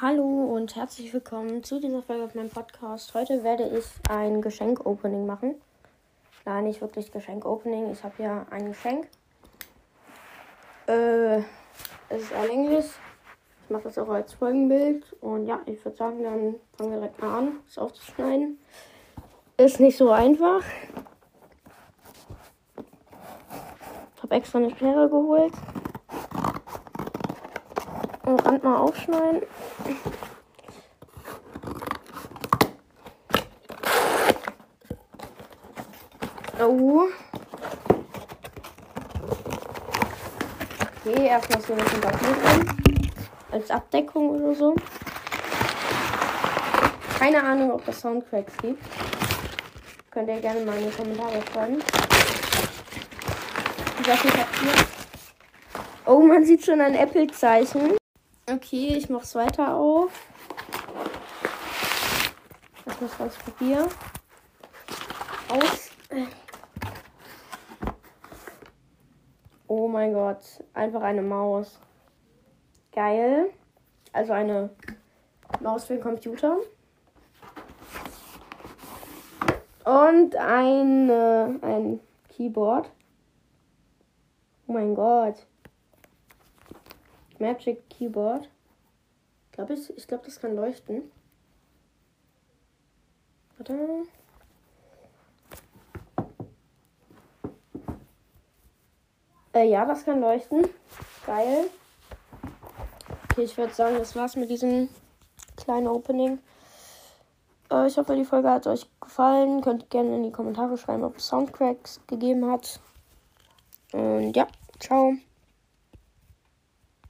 Hallo und herzlich willkommen zu dieser Folge auf meinem Podcast. Heute werde ich ein Geschenk-Opening machen. Nein, nicht wirklich Geschenk-Opening. Ich habe ja ein Geschenk. Äh, es ist alllänglich. Ich mache das auch als Folgenbild. Und ja, ich würde sagen, dann fangen wir direkt mal an, es aufzuschneiden. Ist nicht so einfach. Ich habe extra eine Schere geholt. Und Rand mal aufschneiden. Oh. Okay, erstmal so ein bisschen Papier drin. Als Abdeckung oder so. Keine Ahnung, ob es Soundtracks gibt. Könnt ihr gerne mal in die Kommentare schreiben. Sehr viel Papier. Oh, man sieht schon ein Apple-Zeichen. Okay, ich mach's weiter auf. Das muss das Papier aus. Oh mein Gott, einfach eine Maus. Geil. Also eine Maus für den Computer. Und ein, ein Keyboard. Oh mein Gott. Magic Keyboard. Glaub ich ich glaube, das kann leuchten. Warte. Äh, ja, das kann leuchten. Geil. Okay, ich würde sagen, das war's mit diesem kleinen Opening. Äh, ich hoffe, die Folge hat euch gefallen. Könnt gerne in die Kommentare schreiben, ob es Soundcracks gegeben hat. Und ja, ciao.